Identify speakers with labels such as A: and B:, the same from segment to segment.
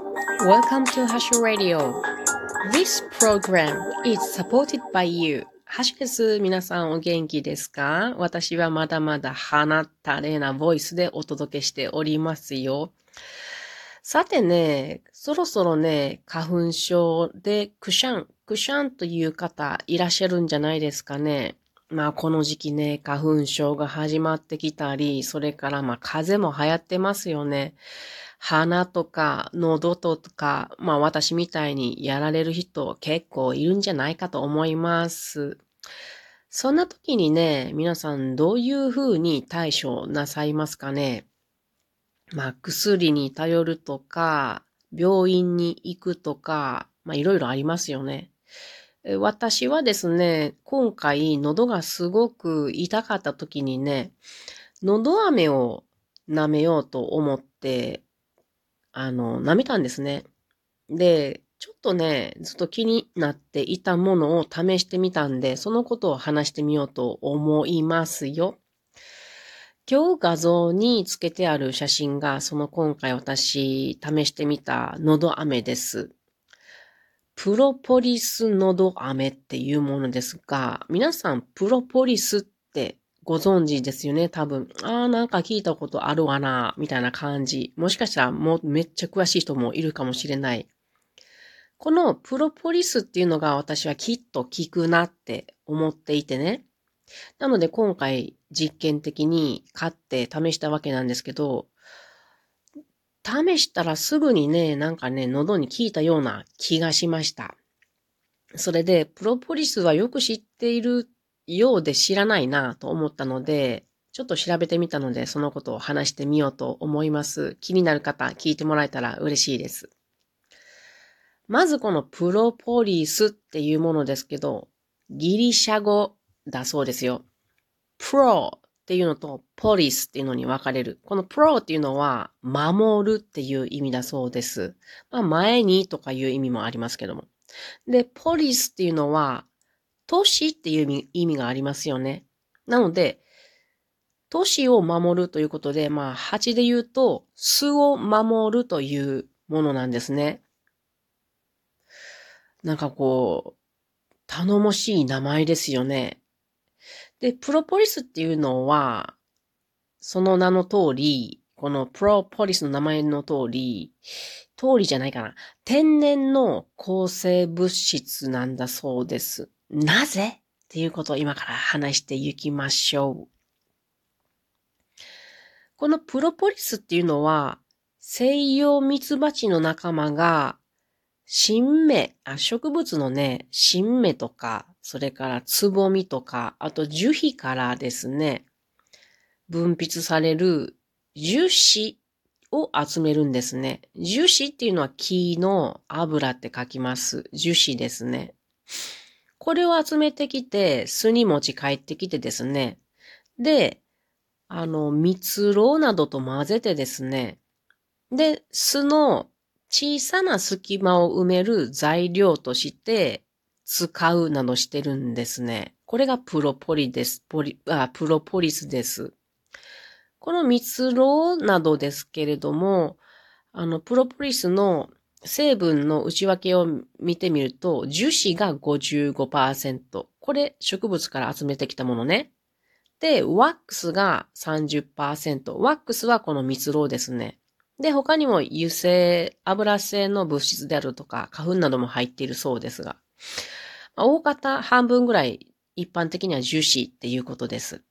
A: Welcome to Hash Radio. This program is supported by you. ハッシュです。皆さんお元気ですか私はまだまだ鼻ったれなボイスでお届けしておりますよ。さてね、そろそろね、花粉症でクシャン、クシャンという方いらっしゃるんじゃないですかね。まあこの時期ね、花粉症が始まってきたり、それからまあ風邪も流行ってますよね。鼻とか喉とか、まあ私みたいにやられる人結構いるんじゃないかと思います。そんな時にね、皆さんどういうふうに対処なさいますかね？まあ薬に頼るとか、病院に行くとか、まあいろいろありますよね。私はですね、今回喉がすごく痛かった時にね、喉飴を舐めようと思ってあの、舐めたんですね。で、ちょっとね、ずっと気になっていたものを試してみたんで、そのことを話してみようと思いますよ。今日画像につけてある写真が、その今回私試してみた喉飴です。プロポリス喉飴っていうものですが、皆さんプロポリスってご存知ですよね、多分。ああ、なんか聞いたことあるわな、みたいな感じ。もしかしたらもうめっちゃ詳しい人もいるかもしれない。このプロポリスっていうのが私はきっと効くなって思っていてね。なので今回実験的に買って試したわけなんですけど、試したらすぐにね、なんかね、喉に効いたような気がしました。それで、プロポリスはよく知っているようで知らないなと思ったので、ちょっと調べてみたので、そのことを話してみようと思います。気になる方、聞いてもらえたら嬉しいです。まずこのプロポリスっていうものですけど、ギリシャ語だそうですよ。プロっていうのとポリスっていうのに分かれる。このプロっていうのは守るっていう意味だそうです。まあ前にとかいう意味もありますけども。で、ポリスっていうのは都市っていう意味がありますよね。なので、都市を守るということで、まあ、蜂で言うと、巣を守るというものなんですね。なんかこう、頼もしい名前ですよね。で、プロポリスっていうのは、その名の通り、このプロポリスの名前の通り、通りじゃないかな。天然の抗生物質なんだそうです。なぜ？っていうことを今から話していきましょう。このプロポリスっていうのは、西洋ミツバチの仲間が、新芽、あ、植物のね、新芽とか、それからつぼみとか、あと樹皮からですね、分泌される樹脂を集めるんですね。樹脂っていうのは木の油って書きます。樹脂ですね。これを集めてきて、巣に持ち帰ってきてですね。で、あの、蜜蝋などと混ぜてですね。で、巣の小さな隙間を埋める材料として使うなどしてるんですね。これがプロポリです。ポリ、あ、プロポリスです。この蜜蝋などですけれども、あの、プロポリスの成分の内訳を見てみると、樹脂が55%。これ植物から集めてきたものね。で、ワックスが30%。ワックスはこの蜜蝋ですね。で、他にも油性、油性の物質であるとか、花粉なども入っているそうですが、まあ、大方半分ぐらい一般的には樹脂っていうことです。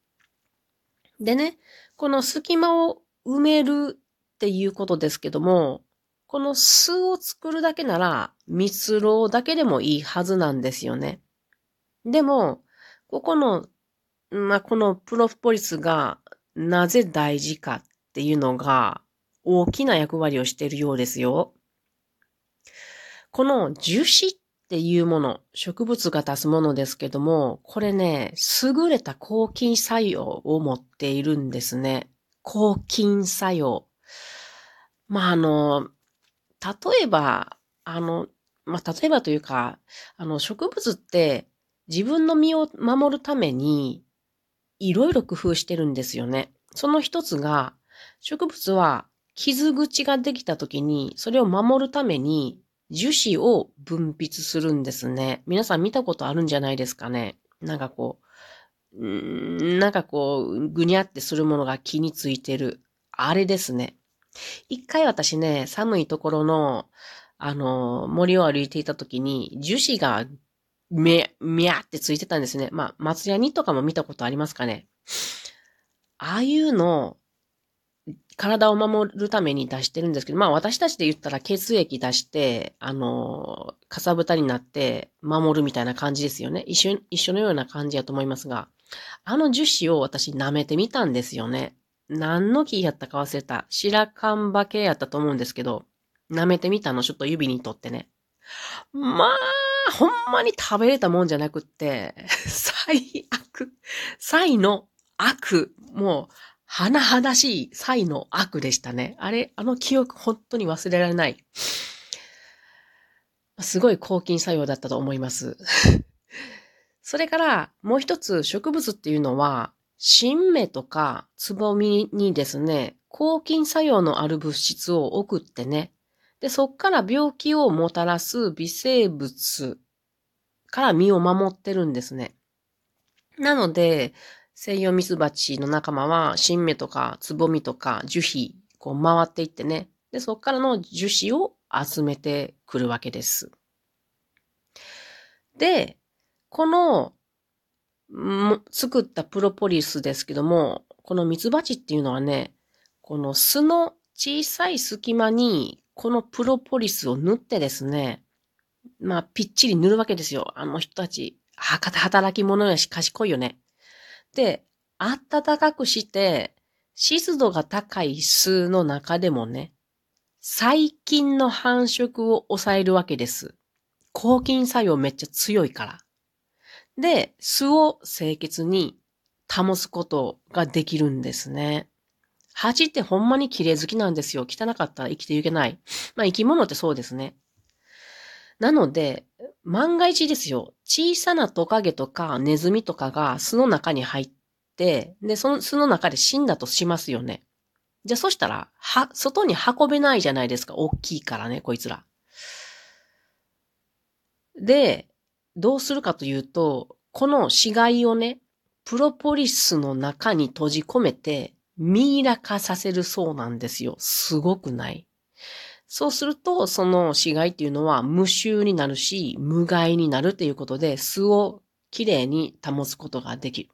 A: でね、この隙間を埋めるっていうことですけども、この巣を作るだけなら、蜜蝋だけでもいいはずなんですよね。でも、ここの、まあ、このプロポリスがなぜ大事かっていうのが大きな役割をしているようですよ。この樹脂っていうもの、植物が出すものですけども、これね、優れた抗菌作用を持っているんですね。抗菌作用。まあ、あの、例えば、あの、まあ、例えばというか、あの、植物って自分の身を守るために、いろいろ工夫してるんですよね。その一つが、植物は傷口ができた時に、それを守るために、樹脂を分泌するんですね。皆さん見たことあるんじゃないですかね。なんかこう、んなんかこう、ぐにゃってするものが木についてる。あれですね。一回私ね、寒いところの、あの、森を歩いていた時に、樹脂がめ、みゃってついてたんですね。まあ、松屋にとかも見たことありますかね。ああいうの、体を守るために出してるんですけど、まあ私たちで言ったら血液出して、あの、かさぶたになって守るみたいな感じですよね。一緒、一緒のような感じやと思いますが、あの樹脂を私舐めてみたんですよね。何の木やったか忘れた。白樺系やったと思うんですけど、舐めてみたのちょっと指にとってね。まあ、ほんまに食べれたもんじゃなくって、最悪、最の悪、もう、甚だしい才の悪でしたね。あれ、あの記憶本当に忘れられない。すごい抗菌作用だったと思います。それから、もう一つ植物っていうのは、新芽とかつぼみにですね、抗菌作用のある物質を送ってね、で、そっから病気をもたらす微生物から身を守ってるんですね。なので、西洋ミツバチの仲間は、新芽とか、つぼみとか、樹皮、こう回っていってね。で、そこからの樹脂を集めてくるわけです。で、この、作ったプロポリスですけども、このミツバチっていうのはね、この巣の小さい隙間に、このプロポリスを塗ってですね、まあ、ぴっちり塗るわけですよ。あの人たち、働き者やし賢いよね。で、暖かくして、湿度が高い巣の中でもね、細菌の繁殖を抑えるわけです。抗菌作用めっちゃ強いから。で、巣を清潔に保つことができるんですね。蜂ってほんまに綺麗好きなんですよ。汚かったら生きていけない。まあ生き物ってそうですね。なので、万が一ですよ、小さなトカゲとかネズミとかが巣の中に入って、で、その巣の中で死んだとしますよね。じゃあそしたら、は、外に運べないじゃないですか。大きいからね、こいつら。で、どうするかというと、この死骸をね、プロポリスの中に閉じ込めて、ミイラ化させるそうなんですよ。すごくないそうすると、その死骸っていうのは無臭になるし、無害になるということで、巣をきれいに保つことができる。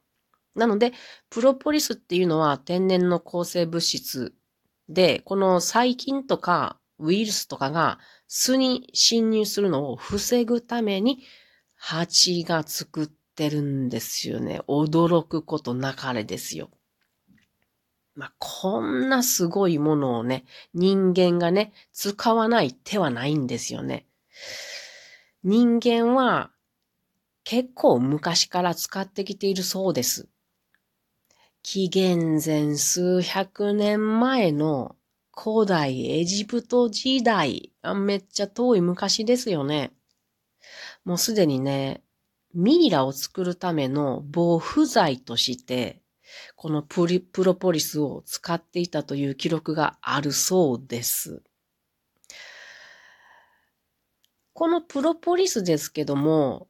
A: なので、プロポリスっていうのは天然の抗生物質で、この細菌とかウイルスとかが巣に侵入するのを防ぐために、蜂が作ってるんですよね。驚くことなかれですよ。まあ、こんなすごいものをね、人間がね、使わない手はないんですよね。人間は結構昔から使ってきているそうです。紀元前数百年前の古代エジプト時代、あめっちゃ遠い昔ですよね。もうすでにね、ミイラを作るための防腐剤としてこのプリプロポリスを使っていたという記録があるそうです。このプロポリスですけども、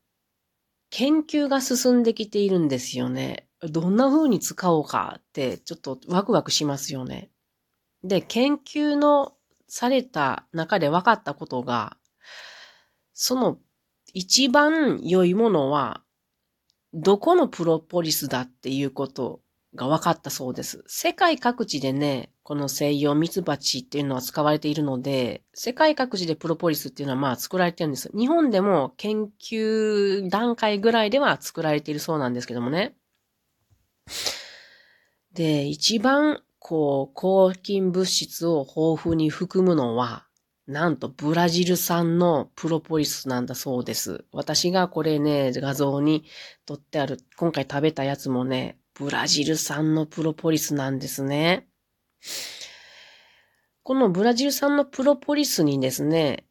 A: 研究が進んできているんですよね。どんな風に使おうかってちょっとワクワクしますよね。で、研究のされた中で分かったことが、その一番良いものは、どこのプロポリスだっていうことが分かったそうです。世界各地でね、この西洋ミツバチっていうのは使われているので、世界各地でプロポリスっていうのはまあ作られてるんです。日本でも研究段階ぐらいでは作られているそうなんですけどもね。で、一番こう、抗菌物質を豊富に含むのは、なんとブラジル産のプロポリスなんだそうです。私がこれね、画像に撮ってある、今回食べたやつもね、ブラジル産のプロポリスなんですね。このブラジル産のプロポリスにですね、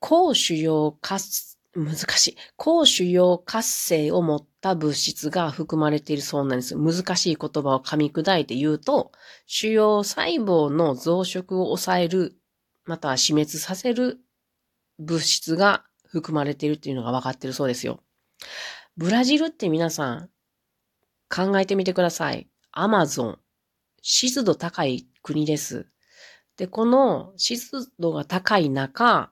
A: 高主要活、難しい。高腫瘍活性を持った物質が含まれているそうなんです。難しい言葉を噛み砕いて言うと、腫瘍細胞の増殖を抑える、また死滅させる物質が含まれているっていうのが分かってるそうですよ。ブラジルって皆さん考えてみてください。アマゾン。湿度高い国です。で、この湿度が高い中、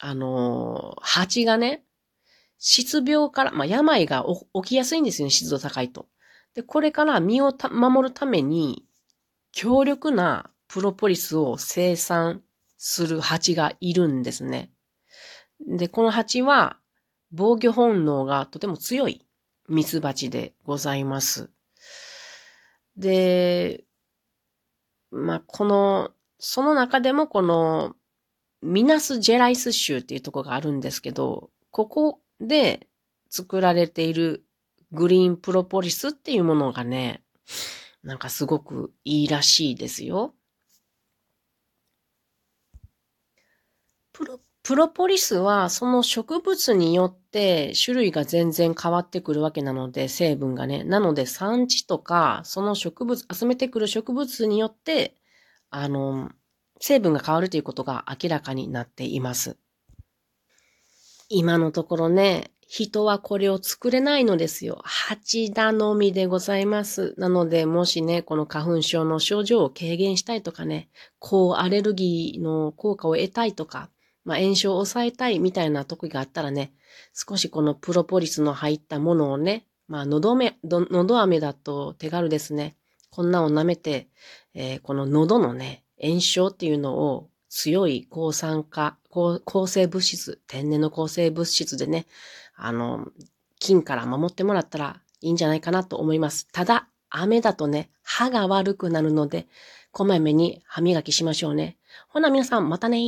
A: あのー、蜂がね、失病から、まあ、病が起きやすいんですよね、湿度高いと。で、これから身を守るために、強力なプロポリスを生産する蜂がいるんですね。で、この蜂は防御本能がとても強いミツバチでございます。で、まあ、この、その中でもこのミナス・ジェライス州っていうとこがあるんですけど、ここで作られているグリーンプロポリスっていうものがね、なんかすごくいいらしいですよ。プロ、ポリスはその植物によって種類が全然変わってくるわけなので、成分がね。なので産地とか、その植物、集めてくる植物によって、あの、成分が変わるということが明らかになっています。今のところね、人はこれを作れないのですよ。蜂頼みでございます。なので、もしね、この花粉症の症状を軽減したいとかね、抗アレルギーの効果を得たいとか、まあ、炎症を抑えたいみたいな時があったらね、少しこのプロポリスの入ったものをね、まあ、喉め、喉飴だと手軽ですね。こんなを舐めて、えー、この喉のね、炎症っていうのを強い抗酸化、抗生物質、天然の抗生物質でね、あの、菌から守ってもらったらいいんじゃないかなと思います。ただ、雨だとね、歯が悪くなるので、こまめに歯磨きしましょうね。ほな皆さん、またね